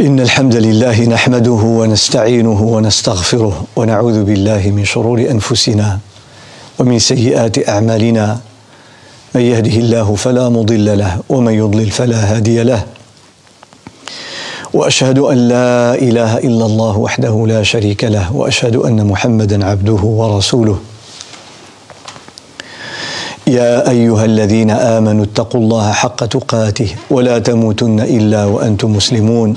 إن الحمد لله نحمده ونستعينه ونستغفره ونعوذ بالله من شرور أنفسنا ومن سيئات أعمالنا. من يهده الله فلا مضل له ومن يضلل فلا هادي له. وأشهد أن لا إله إلا الله وحده لا شريك له وأشهد أن محمدا عبده ورسوله. يا أيها الذين آمنوا اتقوا الله حق تقاته ولا تموتن إلا وأنتم مسلمون.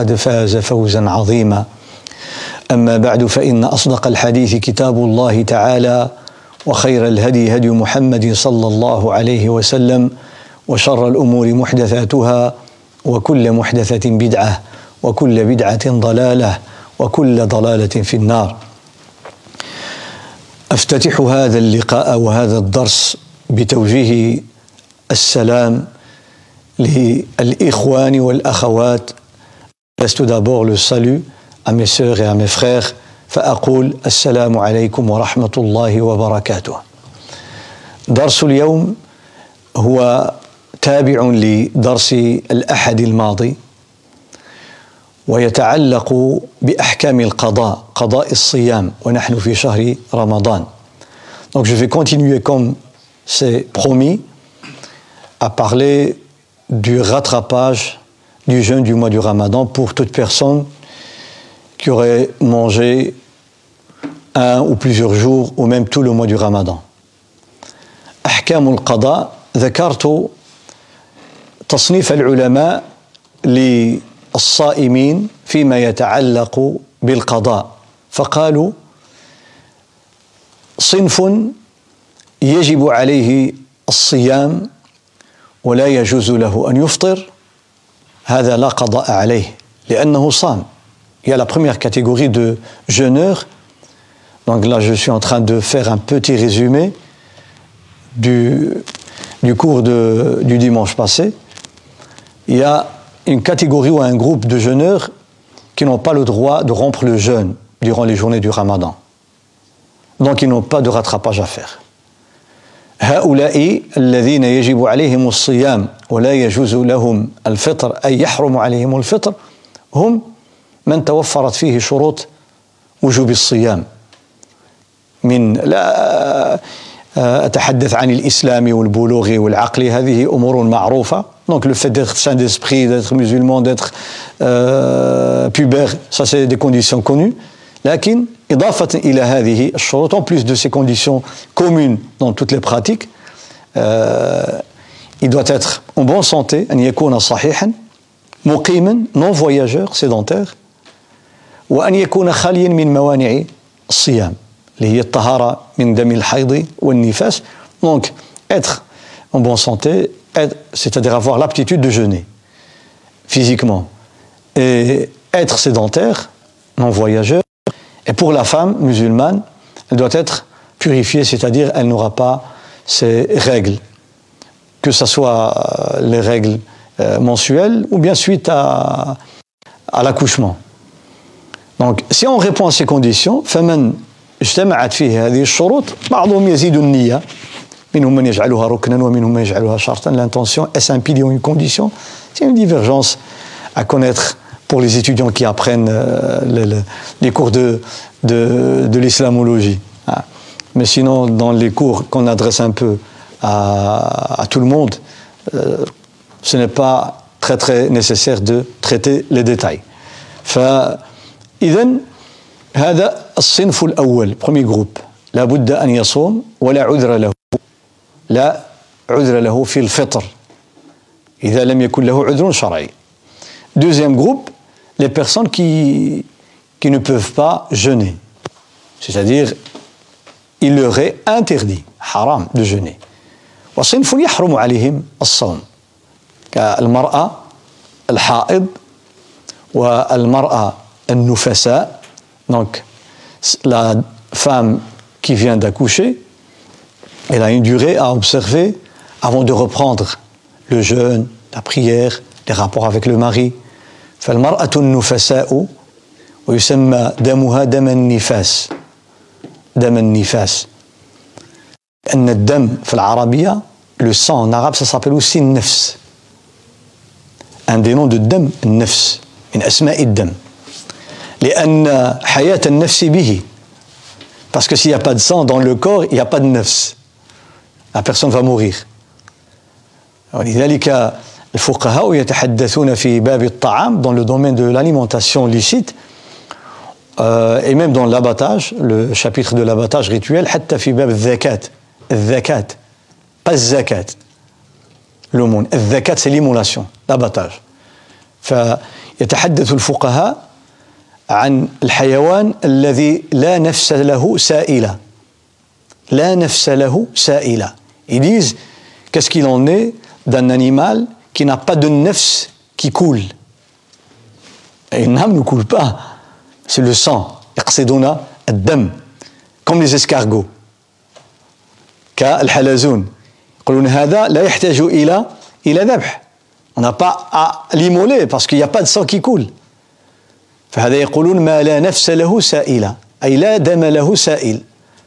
قد فاز فوزا عظيما. أما بعد فإن أصدق الحديث كتاب الله تعالى وخير الهدي هدي محمد صلى الله عليه وسلم وشر الأمور محدثاتها وكل محدثة بدعة وكل بدعة ضلالة وكل ضلالة في النار. أفتتح هذا اللقاء وهذا الدرس بتوجيه السلام للإخوان والأخوات Reste d'abord le salut à mes sœurs et à mes frères فأقول السلام عليكم ورحمة الله وبركاته. درس اليوم هو تابع لدرس الأحد الماضي ويتعلق بأحكام القضاء قضاء الصيام ونحن في شهر رمضان. Donc je vais continuer comme c'est promis à parler du rattrapage du jeûne du mois du Ramadan pour toute personne qui aurait mangé un ou plusieurs jours ou même tout le mois du Ramadan. أحكام القضاء ذكرت تصنيف العلماء للصائمين فيما يتعلق بالقضاء فقالوا صنف يجب عليه الصيام ولا يجوز له أن يفطر il y a la première catégorie de jeûneurs. Donc là, je suis en train de faire un petit résumé du, cours du dimanche passé. Il y a une catégorie ou un groupe de jeûneurs qui n'ont pas le droit de rompre le jeûne durant les journées du ramadan. Donc ils n'ont pas de rattrapage à faire. هؤلاء الذين يجب عليهم الصيام ولا يجوز لهم الفطر أي يحرم عليهم الفطر هم من توفرت فيه شروط وجوب الصيام. من لا أتحدث عن الإسلام والبلوغ والعقل هذه أمور معروفة. Donc le fait d'être saint d'esprit d'être musulman d'être euh, pubère ça c'est des conditions connues. لكن en plus de ces conditions communes dans toutes les pratiques, euh، il doit être en bonne santé, non voyageur, sédentaire, donc être en bonne santé, c'est-à-dire avoir l'aptitude de jeûner physiquement. Et être sédentaire, non voyageur, et pour la femme musulmane elle doit être purifiée c'est-à-dire elle n'aura pas ces règles que ce soit les règles mensuelles ou bien suite à, à l'accouchement Donc, si on répond à ces conditions, فمن اجتمعت فيه هذه الشروط بعضهم يزيد النية منهم من يجعلها ركنا ومنهم من يجعلها شرطا l'intention est un pilier ou une condition c'est une divergence à connaître pour les étudiants qui apprennent euh, les, les, cours de, de, de l'islamologie ah. mais sinon dans les cours qu'on adresse un peu à, à tout le monde euh, ce n'est pas très très nécessaire de traiter les détails إذا هذا الصنف الأول premier groupe لا بد أن يصوم ولا عذر له لا عذر له في الفطر إذا لم يكن له عذر شرعي deuxième groupe les personnes qui, qui ne peuvent pas jeûner c'est-à-dire il leur est interdit حرام de jeûner وصنف يحرم عليهم الصوم كالمرأة الحائض والمرأة nufasa, donc la femme qui vient d'accoucher, elle a une durée à observer avant de reprendre le jeûne, la prière, les rapports avec le mari. فالمرأة النفساء ويسمى دمها دم النفاس دم النفاس أن الدم في العربية le sang en arabe ça s'appelle aussi النفس un des noms de dam النفس من أسماء الدم لأن حياة النفس به parce que s'il n'y a pas de sang dans le corps il n'y a pas de nefs la personne va mourir ولذلك الفقهاء يتحدثون في باب الطعام dans le domaine de l'alimentation licite euh, et même dans l'abattage le chapitre de l'abattage rituel حتى في باب الذكاة الذكاة pas الزكاة l'aumône الذكاة c'est l'immolation l'abattage فيتحدث الفقهاء عن الحيوان الذي لا نفس له سائلة لا نفس له سائلة ils disent qu'est-ce qu'il en est d'un animal qui n'a pas de nefs qui coule. Et une âme ne coule pas, c'est le sang. comme les escargots. كالحلزون يقولون هذا لا يحتاج إلى إلى ذبح on n'a pas à l'immoler parce qu'il n'y a pas de sang qui coule فهذا يقولون ما لا نفس له سائلة أي لا دم له سائل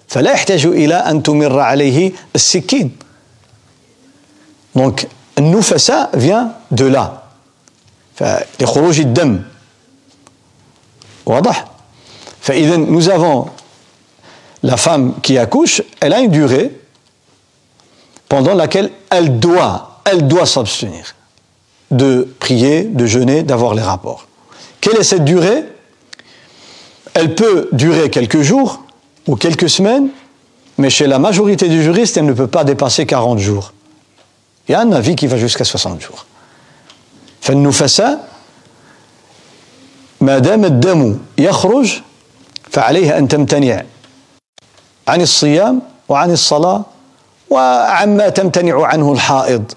فلا يحتاج إلى أن تمر عليه السكين donc Nufasa vient de là. لخروج الدم واضح فإذا nous avons la femme qui accouche elle a une durée pendant laquelle elle doit elle doit s'abstenir de prier de jeûner d'avoir les rapports quelle est cette durée elle peut durer quelques jours ou quelques semaines mais chez la majorité des juristes elle ne peut pas dépasser 40 jours Il y a un avis qui va jusqu'à 60 jours. فالنفساء ما دام الدم يخرج فعليها أن تمتنع عن الصيام وعن الصلاة وعما تمتنع عنه الحائض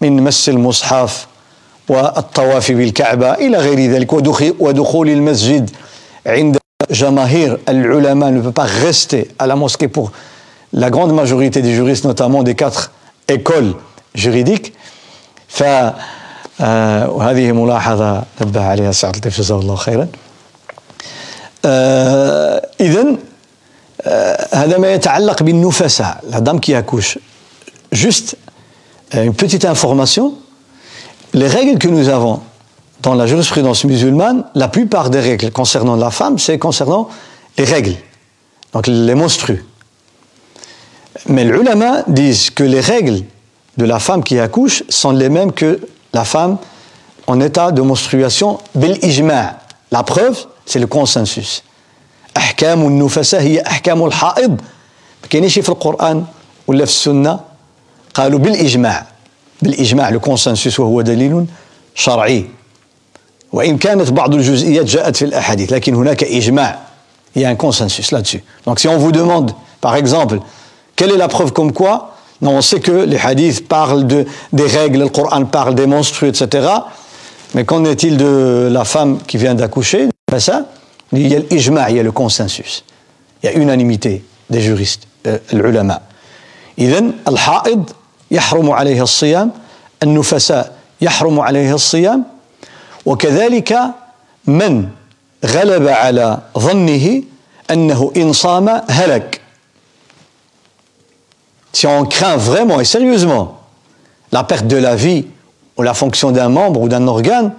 من مس المصحف والطواف بالكعبة إلى غير ذلك ودخول المسجد عند جماهير العلماء ne peut pas rester à la mosquée pour la grande majorité des juristes notamment des quatre écoles juridique فهذه ملاحظة نبه عليها سعد اللطيف جزاه الله خيرا إذا هذا ما يتعلق بالنفساء la dame qui accouche juste une petite information les règles que nous avons dans la jurisprudence musulmane la plupart des règles concernant la femme c'est concernant les règles donc les monstrues mais les ulama disent que les règles de la femme qui accouche sont les mêmes que la femme en état de menstruation bil ijma' la preuve c'est le consensus أحكام النفساء هي أحكام الحائض ما كاينش في القرآن ولا في السنة قالوا بالإجماع بالإجماع le consensus وهو دليل شرعي وإن كانت بعض الجزئيات جاءت في الأحاديث لكن هناك إجماع il y a un consensus là-dessus donc si on vous demande par exemple quelle est la preuve comme quoi Non, on sait que les hadiths parlent de, des règles, le Coran parle des monstres, etc. Mais qu'en est-il de la femme qui vient d'accoucher ça Il y a l'ijma', il y a le consensus. Il y a unanimité des juristes, l'ulama. إذن الحائض يحرم عليها الصيام النفساء يحرم عليها الصيام وكذلك من غلب على ظنه أنه إن صام هلك si on craint vraiment et sérieusement la perte de la vie ou la fonction d'un membre ou d'un organe,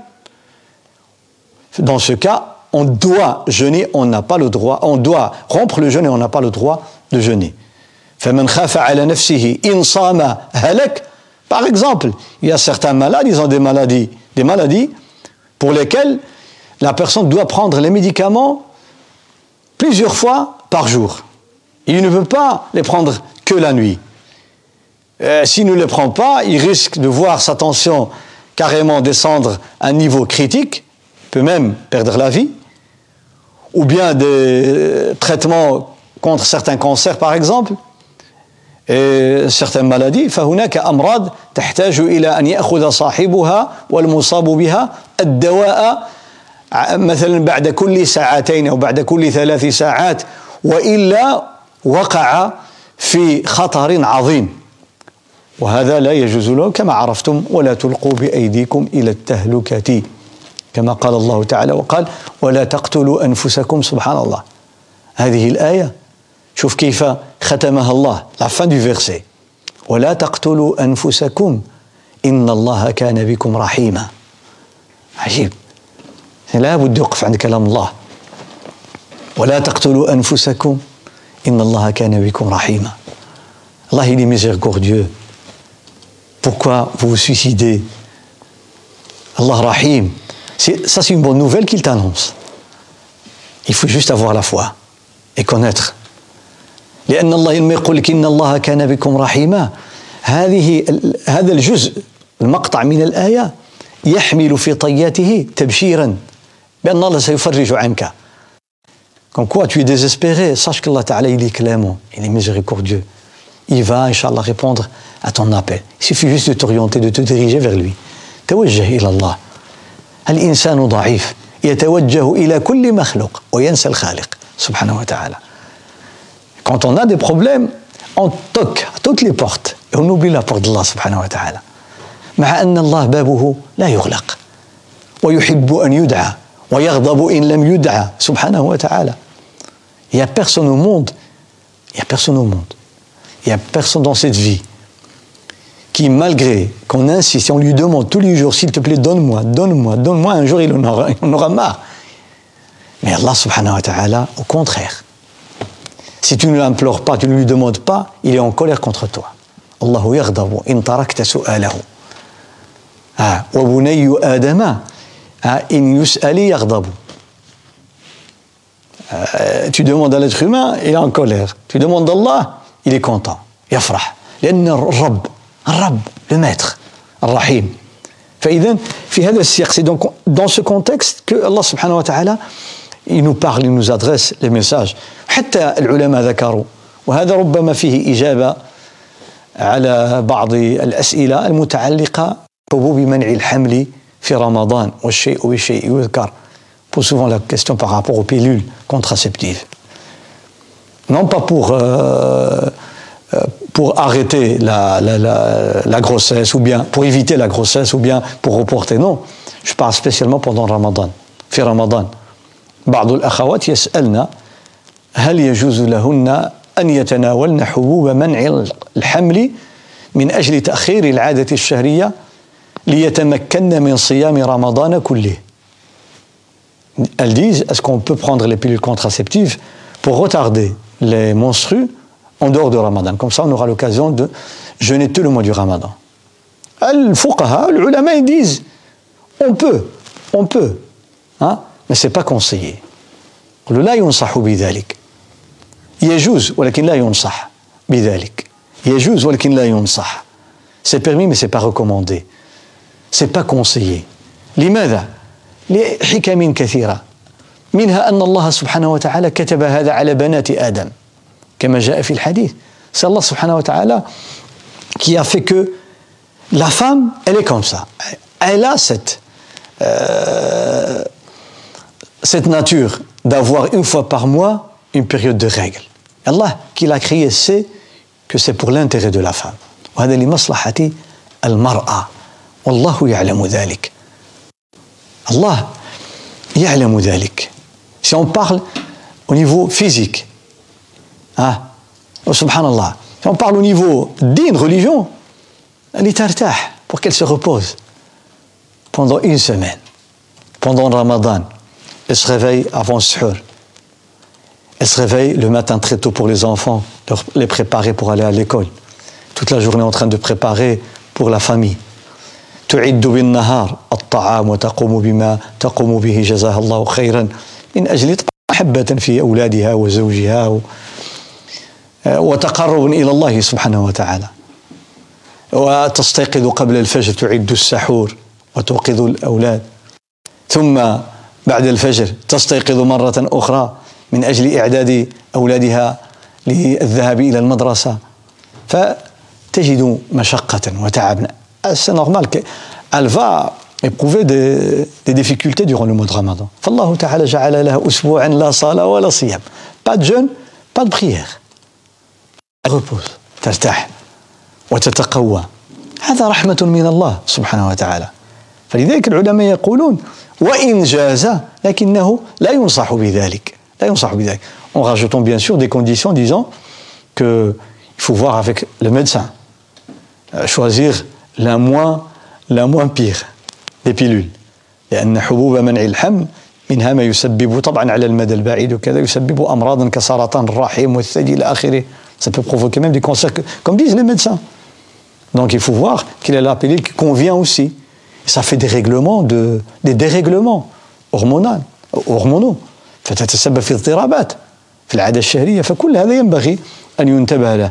dans ce cas, on doit jeûner, on n'a pas le droit, on doit rompre le jeûne et on n'a pas le droit de jeûner. Par exemple, il y a certains malades, ils ont des maladies, des maladies pour lesquelles la personne doit prendre les médicaments plusieurs fois par jour. Il ne veut pas les prendre que la nuit Euh, s'il ne le prend pas, il risque de voir sa tension carrément descendre à un niveau critique, peut même perdre la vie, ou bien des euh, traitements contre certains cancers par exemple, et certaines maladies فهناك أمراض تحتاج إلى أن يأخذ صاحبها والمصاب بها الدواء مثلا بعد كل ساعتين أو بعد كل ثلاث ساعات وإلا وقع في خطر عظيم وهذا لا يجوز له كما عرفتم ولا تلقوا بأيديكم إلى التهلكة كما قال الله تعالى وقال ولا تقتلوا أنفسكم سبحان الله. هذه الآية شوف كيف ختمها الله. La fin du verset. ولا تقتلوا أنفسكم إن الله كان بكم رحيما. عجيب. لا بد يوقف عند كلام الله. ولا تقتلوا أنفسكم إن الله كان بكم رحيما. الله il est pourquoi vous vous suicidez Allah Rahim ça c'est une bonne nouvelle qu'il t'annonce il faut juste avoir la foi et connaître لأن الله لما يقول لك إن الله كان بكم رحيما هذه هذا الجزء المقطع من الآية يحمل في طياته تبشيرا بأن الله سيفرج عنك Comme quoi tu es désespéré, sache qu'Allah Ta'ala il est clément, il est miséricordieux. Il va, Inch'Allah, répondre à ton appel. Il suffit juste de t'orienter, de te diriger vers lui. توجه إلى الله. الإنسان ضعيف يتوجه إلى كل مخلوق وينسى الخالق سبحانه وتعالى. Quand on a des problèmes, on toque à toutes les portes et on oublie la porte d'Allah subhanahu wa ta'ala. مع أن الله بابه لا يغلق ويحب أن يدعى ويغضب إن لم يدعى سبحانه وتعالى Il n'y a personne au monde, il n'y a personne au monde, il n'y a personne dans cette vie qui, malgré qu'on insiste, on lui demande tous les jours, s'il te plaît, donne-moi, donne-moi, donne-moi, un jour il en aura, en aura marre. Mais Allah subhanahu wa ta'ala, au contraire, si tu ne l'implores pas, tu ne lui demandes pas, il est en colère contre toi. Allahu ah, ah, ah, Tu demandes à l'être humain, il est en colère. Tu demandes à Allah, il est content. يفرح. لأن الرب الرب le maître الرحيم. فإذا في هذا السياق c'est donc dans ce contexte que Allah wa ta'ala il nous parle, il nous adresse les messages. حتى العلماء ذكروا وهذا ربما فيه إجابة على بعض الأسئلة المتعلقة بحبوب منع الحمل في رمضان والشيء بالشيء يذكر pose souvent la question par rapport aux pilules contraceptives. Non pas pour, euh, pour arrêter la, la, la, la, grossesse ou bien pour éviter la grossesse ou bien pour reporter, non. Je parle spécialement pendant Ramadan. في رمضان بعض الأخوات يسألن هل يجوز لهن أن يتناولن حبوب منع الحمل من أجل تأخير العادة الشهرية ليتمكن من صيام رمضان كله elles disent est-ce qu'on peut prendre les pilules contraceptives pour retarder les menstrues en dehors de Ramadan Comme ça, on aura l'occasion de jeûner tout le mois du Ramadan. Al-Fuqaha, les ulama, ils disent on peut, on peut, hein, mais ce n'est pas conseillé. لا ينصح بذلك يجوز ولكن لا ينصح بذلك يجوز ولكن لا ينصح c'est permis mais c'est pas recommandé c'est pas conseillé لماذا لحكم كثيرة منها أن الله سبحانه وتعالى كتب هذا على بنات آدم كما جاء في الحديث c'est Allah subhanahu wa ta'ala qui a fait que la femme elle est comme ça elle a cette euh, cette nature d'avoir une fois par mois une période de règles Allah qui l'a créé sait que c'est pour l'intérêt de la femme وهذا لمصلحة المرأة والله يعلم ذلك Allah يعلم ذلك si on parle au niveau physique ah subhanallah si on parle au niveau d'une religion elle est pour qu'elle se repose pendant une semaine pendant ramadan. Elle se réveille avant suhur elle se réveille le matin très tôt pour les enfants les préparer pour aller à l'école. Toute la journée en train de préparer pour la famille تعد بالنهار. الطعام وتقوم بما تقوم به جزاها الله خيرا من أجل محبة في أولادها وزوجها وتقرب إلى الله سبحانه وتعالى. وتستيقظ قبل الفجر تعد السحور وتوقظ الأولاد. ثم بعد الفجر تستيقظ مرة أخرى من أجل إعداد أولادها للذهاب إلى المدرسة. فتجد مشقة وتعبا c'est normal qu'elle va éprouvé des, des, difficultés durant le mois de Ramadan. فالله تعالى جعل لها أسبوعا لا صلاة ولا صيام. Pas de jeûne, pas de prière. Elle repose, ترتاح وتتقوى. هذا رحمة من الله سبحانه وتعالى. فلذلك العلماء يقولون وإن جاز لكنه لا ينصح بذلك. لا ينصح بذلك. En rajoutant bien sûr des conditions disant qu'il faut voir avec le médecin. choisir la moins, la moins pire des pilules لأن حبوب منع الحمل منها ما يسبب طبعا على المدى البعيد وكذا يسبب أمراضا كسرطان الرحم والثدي إلى آخره ça peut provoquer même des cancers comme disent les médecins donc il faut voir quelle est la pilule qui convient aussi et ça fait des règlements de, des dérèglements hormonaux hormonaux فتتسبب في اضطرابات في العادة الشهرية فكل هذا ينبغي أن ينتبه له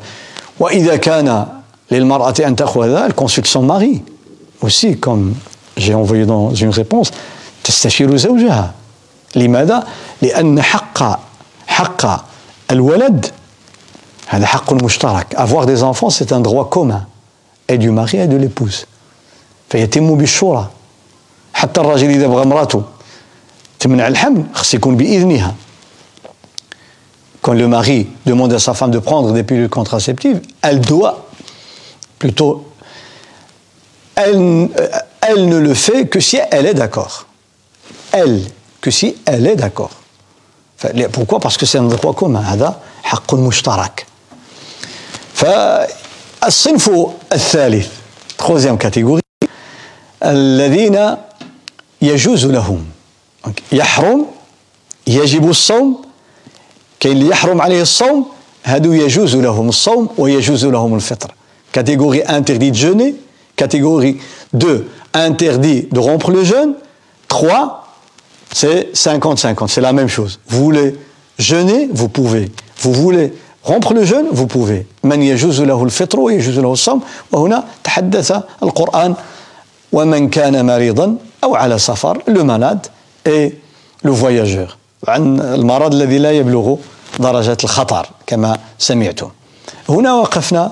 وإذا كان للمرأة أن تأخذ elle consulte son mari aussi comme j'ai envoyé dans une réponse تستشير زوجها لماذا؟ لأن حق حق الولد هذا حق مشترك avoir des enfants c'est un droit commun et du mari et de l'épouse فيتم بالشورى حتى الراجل إذا بغى مراته تمنع الحمل خص يكون بإذنها quand le mari demande à sa femme de prendre des pilules contraceptives, elle doit plutôt, elle, elle ne le fait que si elle est d'accord. Elle, que si elle est d'accord. Pourquoi Parce que c'est un droit commun. هذا حق مشترك. فالصنف الثالث troisième catégorie الذين يجوز لهم يحرم يجب الصوم كاين اللي يحرم عليه الصوم هادو يجوز لهم الصوم ويجوز لهم الفطر catégorie interdit de jeûner catégorie 2 interdit de rompre le jeûne 3 c'est 50-50 c'est la même chose vous voulez jeûner vous pouvez vous voulez rompre le jeûne vous pouvez من يجوز له الفطر ويجوز له الصوم وهنا تحدث القرآن ومن كان مريضا أو على سفر le malade et le voyageur عن المرض الذي لا يبلغ درجة الخطر كما سمعتم هنا وقفنا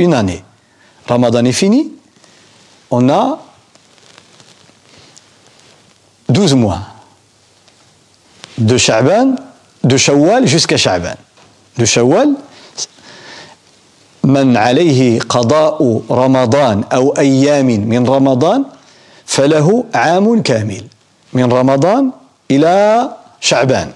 une année Ramadan est fini. On a 12 mois de Sha'ban de Shawwal jusqu'à Sha'ban. De Shawwal من عليه قضاء رمضان أو أيام من رمضان فله عام كامل من رمضان إلى شعبان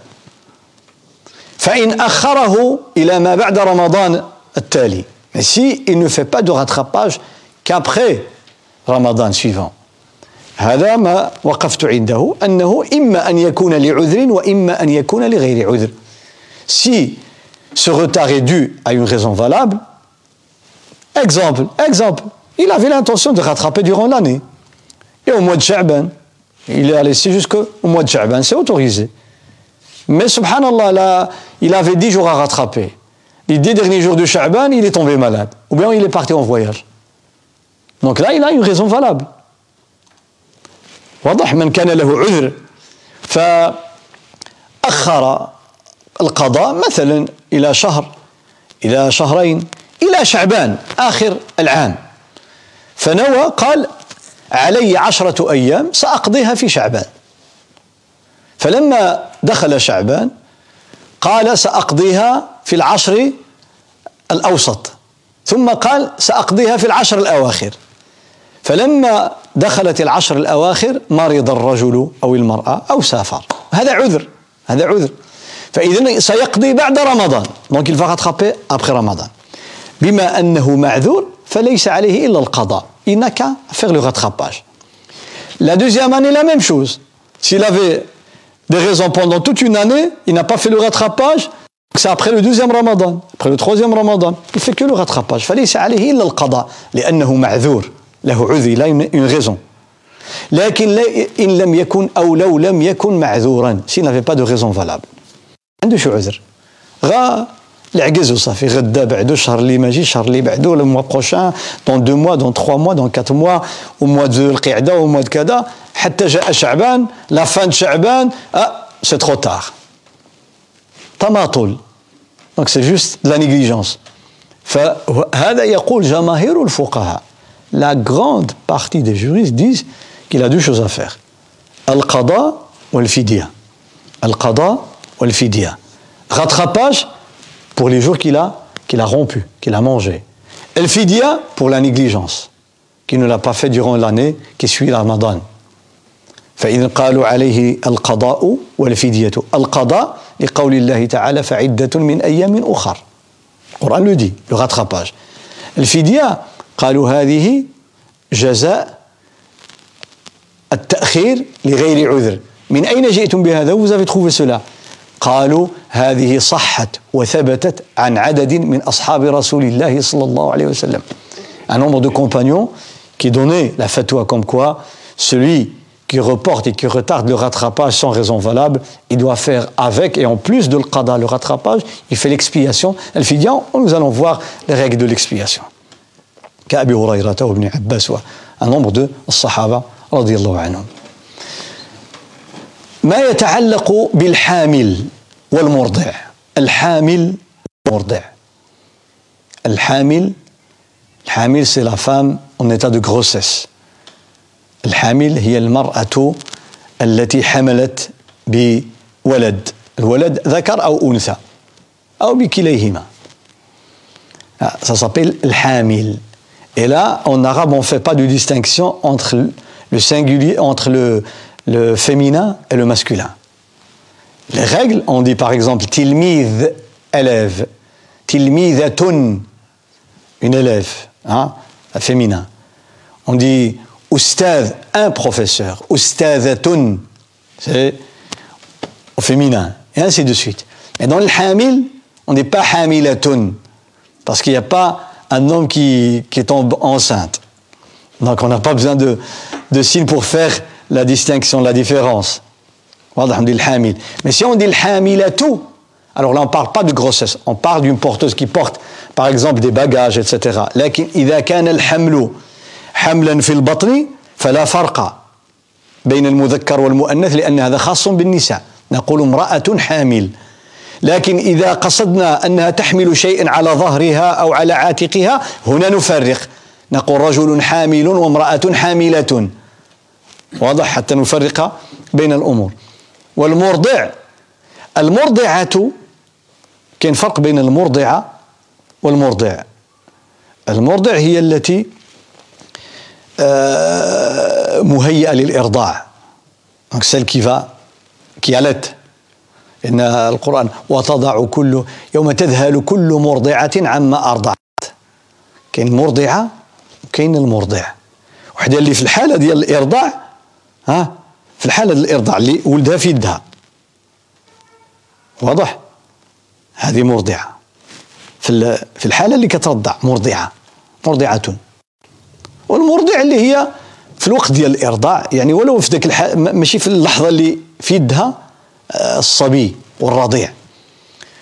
فإن أخره إلى ما بعد رمضان التالي Mais si il ne fait pas de rattrapage qu'après Ramadan suivant هذا ما وقفت عنده أنه إما أن يكون لعذر وإما أن يكون لغير عذر Si ce retard est dû à une raison valable, exemple, exemple, il avait l'intention de rattraper durant l'année. Et au mois de Sha'ban, il est laissé jusqu'au mois de Sha'ban, c'est autorisé. Mais subhanallah, là, il avait 10 jours à rattraper. Les 10 derniers jours de Sha'ban, il est tombé malade. Ou bien il est parti en voyage. Donc là, il a une raison valable. واضح من كان له عذر فأخر القضاء مثلا إلى شهر إلى شهرين إلى شعبان آخر العام فنوى قال علي عشرة أيام سأقضيها في شعبان فلما دخل شعبان قال سأقضيها في العشر الأوسط ثم قال سأقضيها في العشر الأواخر. فلما دخلت العشر الأواخر مرض الرجل أو المرأة أو سافر. هذا عذر هذا عذر. فإذا سيقضي بعد رمضان. دونك il va après Ramadan بما أنه معذور فليس عليه إلا القضاء. Il n'a qu'à faire le rattrapage. La deuxième année, la même chose. S'il avait des raisons pendant toute une année, il n'a pas fait le rattrapage, c'est après le deuxième ramadan, après le troisième ramadan, il fait que le rattrapage. فليس عليه إلا القضاء لأنه معذور له عذر, a une, raison. لكن إن لم يكن أو لو لم يكن معذورا s'il n'avait pas de raison valable. عنده شو عذر غا العجز وصافي غدا بعدو الشهر اللي ماجي الشهر اللي بعدو لو موا بروشان دون دو موا دون تخوا موا دون كات موا أو موا دو القعده أو موا كذا حتى جاء شعبان لا فان شعبان آه سي ترو تار تماطل Donc c'est juste de la négligence. La grande partie des juristes disent qu'il a deux choses à faire. Al-qada ou al-fidya. Al-qada ou al-fidya. Rattrapage pour les jours qu'il a, qu'il a rompu, qu'il a mangé. Al-fidya pour la négligence, qu'il ne l'a pas fait durant l'année qui suit la Ramadan. فإذا قالوا عليه القضاء والفدية. القضاء لقول الله تعالى فعدة من أيام أخر. القرآن dit le rattrapage. الفدية قالوا هذه جزاء التأخير لغير عذر. من أين جئتم بهذا؟ Vous avez trouvé قالوا هذه صحت وثبتت عن عدد من أصحاب رسول الله صلى الله عليه وسلم. Un nombre de compagnons qui donnaient la fatwa comme quoi celui qui reporte et qui retarde le rattrapage sans raison valable, il doit faire avec et en plus de le qada, le rattrapage, il fait l'expiation. Elle fait bien, nous allons voir les règles de l'expiation. كأبي هريرة وابن عباس un nombre de الصحابة رضي الله عنهم ما يتعلق بالحامل والمرضع الحامل والمرضع الحامل الحامل c'est la femme en état de grossesse الحامل هي المرأة التي حملت بولد الولد ذكر أو أنثى أو بكليهما ça s'appelle الحامل Et là, en arabe, on ne fait pas de distinction entre le singulier, entre le, le féminin et le masculin. Les règles, on dit par exemple tilmid, élève, tilmidatun, une élève, hein, féminin. On dit ustad, un professeur, ustadatun, c'est au féminin, et ainsi de suite. Mais dans le hamil, on ne dit pas hamilatun, parce qu'il n'y a pas un homme qui, qui tombe enceinte. Donc on n'a pas besoin de, de signes pour faire la distinction, la différence. Mais si on dit le tout, alors là on ne parle pas de grossesse, on parle d'une porteuse qui porte par exemple des bagages, etc. لكن إذا كان الحمل حملا في البطن فلا فرق بين المذكر والمؤنث لأن هذا خاص بالنساء. نقول امرأة حامل. لكن إذا قصدنا أنها تحمل شيئا على ظهرها أو على عاتقها هنا نفرق. نقول رجل حامل وامرأة حاملة. واضح؟ حتى نفرق بين الأمور. والمرضع. المرضعة كاين فرق بين المرضعة والمرضع. المرضع هي التي آه، مهيئة للإرضاع. Donc celle qui va qui إن القرآن وتضع كل يوم تذهل كل مرضعة عما أرضعت. كاين المرضعة وكاين المرضع. وحدة اللي في الحالة ديال الإرضاع ها في الحالة ديال الإرضاع اللي ولدها في يدها. واضح؟ هذه مرضعة. في في الحالة اللي كترضع مرضعة. مرضعة. والمرضع اللي هي في الوقت ديال الإرضاع يعني ولو في ذاك الحال ماشي في اللحظة اللي في يدها الصبي والرضيع.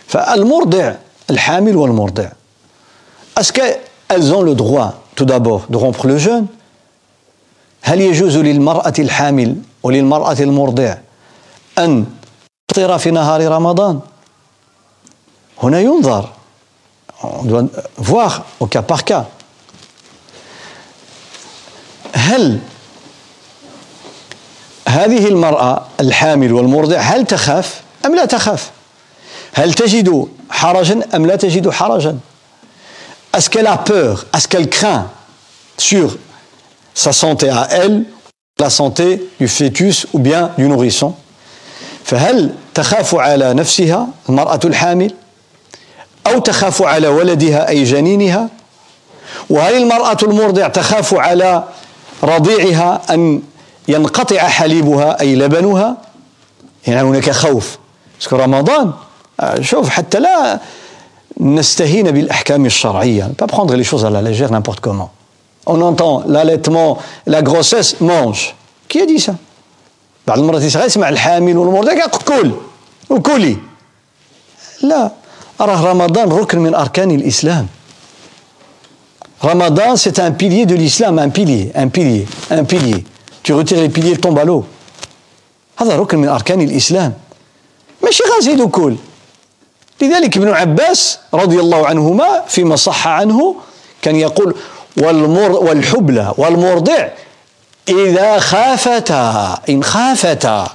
فالمرضع الحامل والمرضع. Est-ce qu'elles ont le droit tout d'abord de rompre le هل يجوز للمرأة الحامل وللمرأة المرضع أن تفطر في نهار رمضان؟ هنا ينظر. On doit cas. هل هذه المرأة الحامل والمرضع هل تخاف أم لا تخاف؟ هل تجد حرجا أم لا تجد حرجا؟ Est-ce qu'elle a peur? Est-ce qu'elle craint sur sa santé à elle, la santé du fœtus ou bien du nourrisson? فهل تخاف على نفسها المرأة الحامل؟ أو تخاف على ولدها أي جنينها؟ وهل المرأة المرضع تخاف على رضيعها أن ينقطع حليبها أي لبنها. هنا يعني هناك خوف. رمضان. شوف حتى لا نستهين بالأحكام الشرعية. Pas prendre les choses à la légère n'importe comment. On entend l'allaitement la grossesse mange. Qui a dit ça? بعض المرات يسمع الحامل والمرضع كل وكلي. لا. راه رمضان ركن من أركان الإسلام. Ramadan, c'est un pilier de l'islam, un pilier, un pilier, un pilier. Tu retires les piliers, il tombe à l'eau. هذا ركن من أركان الإسلام ماشي غازي وكل لذلك ابن عباس رضي الله عنهما فيما صح عنه كان يقول والمر والحبلى والمرضع إذا خافتا إن خافتا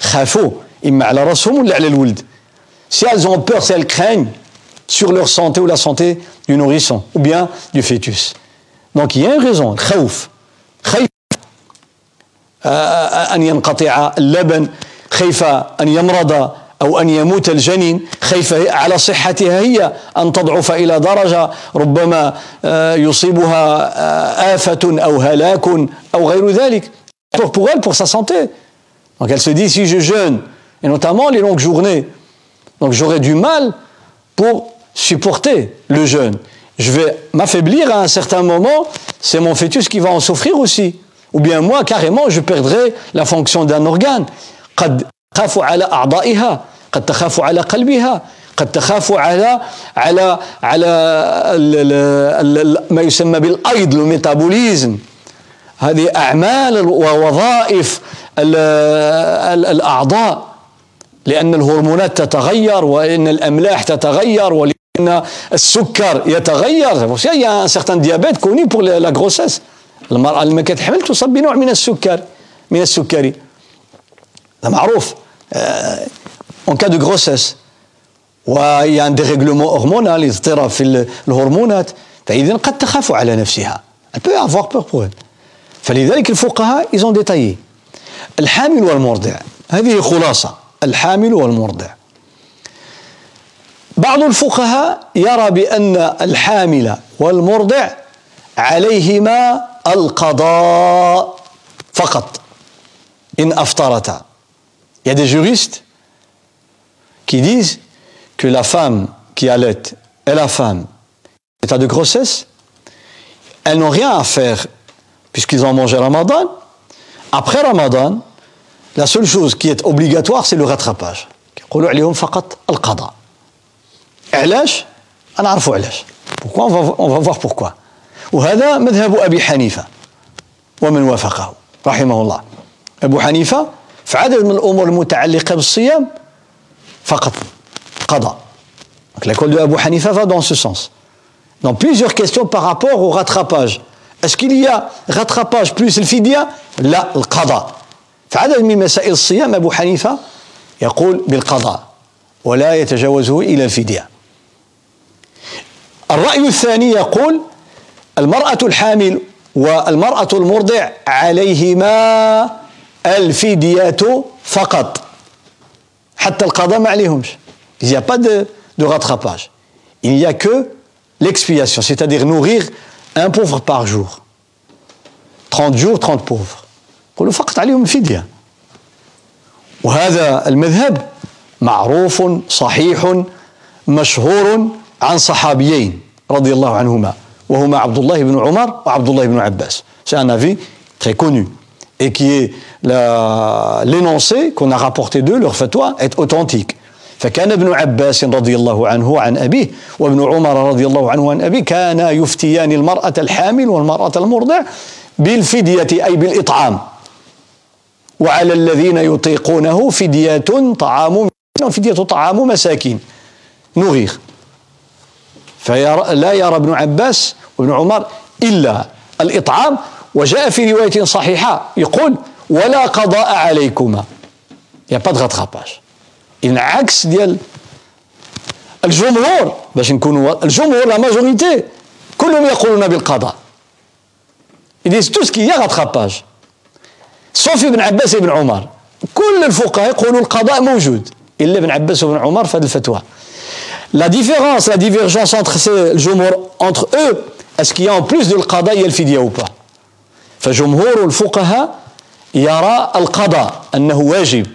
خافوا إما على راسهم ولا على الولد si elles ont peur, si elles craignent sur leur santé ou la santé du nourrisson ou bien du fœtus. Donc il y a une raison, خوف خيف أن ينقطع اللبن خيف أن يمرض أو أن يموت الجنين خيف على صحتها هي أن تضعف إلى درجة ربما يصيبها آفة أو هلاك أو غير ذلك pour, pour elle, pour sa santé. Donc elle se dit si je jeûne, et notamment les longues journées, donc j'aurai du mal pour supporter le jeûne. Je vais m'affaiblir à un certain moment, c'est mon fœtus qui va en souffrir aussi. Ou bien moi, carrément, je perdrai la fonction d'un organe. قد تخاف على أعضائها قد تخاف على قلبها قد تخاف على على على ما يسمى بالايض الميتابوليزم هذه اعمال ووظائف الاعضاء لان الهرمونات تتغير وان الاملاح تتغير ولان السكر يتغير. il y a un certain diabète connu pour المرأة لما كتحمل تصاب بنوع من السكر من السكري. هذا معروف. en cas de grossesse. وهي un dérèglement hormonal اضطراب في الهرمونات. فإذا قد تخاف على نفسها. Avoir peur pour elle. فلذلك الفقهاء ont détaillé. الحامل والمرضع. هذه خلاصة. الحامل والمرضع. بعض الفقهاء يرى بأن الحامل والمرضع عليهما القضاء فقط إن أفطرتا. يا دي جوريست كي ديز كو لا فام كي ألت اي لا فام ايتا دو كروسيس elles n'ont غيان أفير faire puisqu'ils ont mangé ramadan. Après ramadan la seule chose qui est سي لو le كيقولوا عليهم فقط القضاء Pourquoi on va, on va voir pourquoi. وهذا مذهب أبي حنيفة. ومن وافقه رحمه الله. أبو حنيفة في عدد من الأمور المتعلقة بالصيام فقط قضاء. Donc l'école de Abu Hanifa va dans ce sens. Dans plusieurs questions par rapport au rattrapage. Est-ce qu'il y a rattrapage plus le fidya? لا القضاء في عدد من مسائل الصيام أبو حنيفة يقول بالقضاء. ولا يتجاوزه إلى الفدية. الرأي الثاني يقول المرأة الحامل والمرأة المرضع عليهما الفدية فقط. حتى القضاء ما عليهمش. Il n'y a pas de, de rattrapage. Il n'y a que l'expiation c'est-à-dire nourrir un pauvre par jour. 30 jours 30 pauvres. قولوا فقط عليهم الفدية. وهذا المذهب معروف صحيح مشهور عن صحابيين رضي الله عنهما وهما عبد الله بن عمر وعبد الله بن عباس. C'est un avis très connu et qui est l'énoncé qu'on a rapporté d'eux, leur est authentique. فكان ابن عباس رضي الله عنه عن أبيه وابن عمر رضي الله عنه عن أبيه كان يفتيان المرأة الحامل والمرأة المرضع بالفدية أي بالإطعام. وعلى الذين يطيقونه فدية طعام فدية طعام مساكين. نغير. فلا يرى ابن عباس وابن عمر إلا الإطعام وجاء في رواية صحيحة يقول ولا قضاء عليكما يا با rattrapage إن عكس ديال الجمهور باش نكونوا الجمهور لا ماجوريتي كلهم يقولون بالقضاء qu'il y a rattrapage. Sauf ابن عباس وابن عمر. كل الفقهاء يقولوا القضاء موجود. إلا ابن عباس وابن عمر في هذه الفتوى. La différence, la divergence entre ces, jumhur, entre eux, est-ce qu'il y a en plus de l'qada, il y ou pas? فجمهور الفقهاء يرى القضاء أنه واجب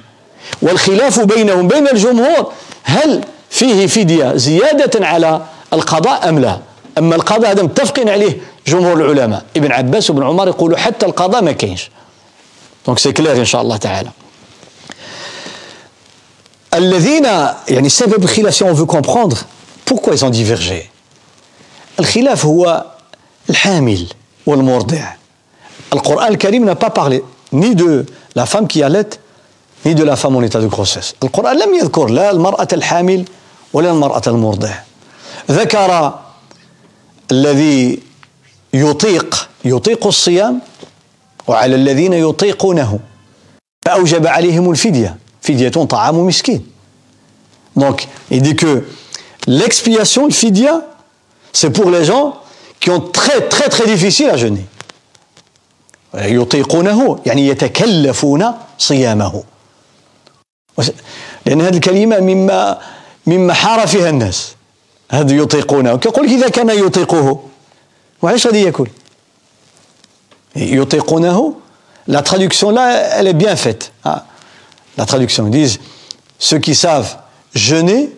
والخلاف بينهم بين الجمهور هل فيه فدية زيادة على القضاء أم لا أما القضاء هذا متفقين عليه جمهور العلماء ابن عباس وابن عمر يقولوا حتى القضاء ما كاينش Donc c'est clair, Inch'Allah ta'ala. الذين يعني سبب الخلاف si on veut comprendre pourquoi ils ont الخلاف هو الحامل والمرضع. القرآن الكريم n'a pas parlé ni de la femme qui allait ni de la femme en état de grossesse. القرآن لم يذكر لا المرأة الحامل ولا المرأة المرضع. ذكر الذي يطيق يطيق الصيام وعلى الذين يطيقونه. فأوجب عليهم الفدية. فدية طعام مسكين Donc, il dit que l'expiation, le fidya, c'est pour les gens qui ont très très très difficile à jeûner. يطيقونه يعني يتكلفون صيامه لأن هذه الكلمة مما مما حار فيها الناس هذا يطيقونه كيقول إذا كان يطيقه وعلاش غادي ياكل يطيقونه la traduction là elle est bien faite ah, la traduction ils disent ceux qui savent jeûner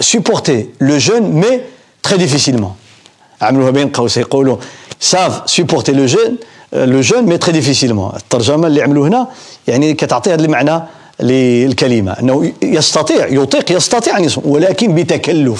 supporter le jeûne mais très difficilement عملوها بين قوسين يقولوا savent supporter le jeûne le jeûne mais très difficilement الترجمه اللي عملوه هنا يعني كتعطي هذا المعنى للكلمه انه يستطيع يطيق يستطيع ان يصوم ولكن بتكلف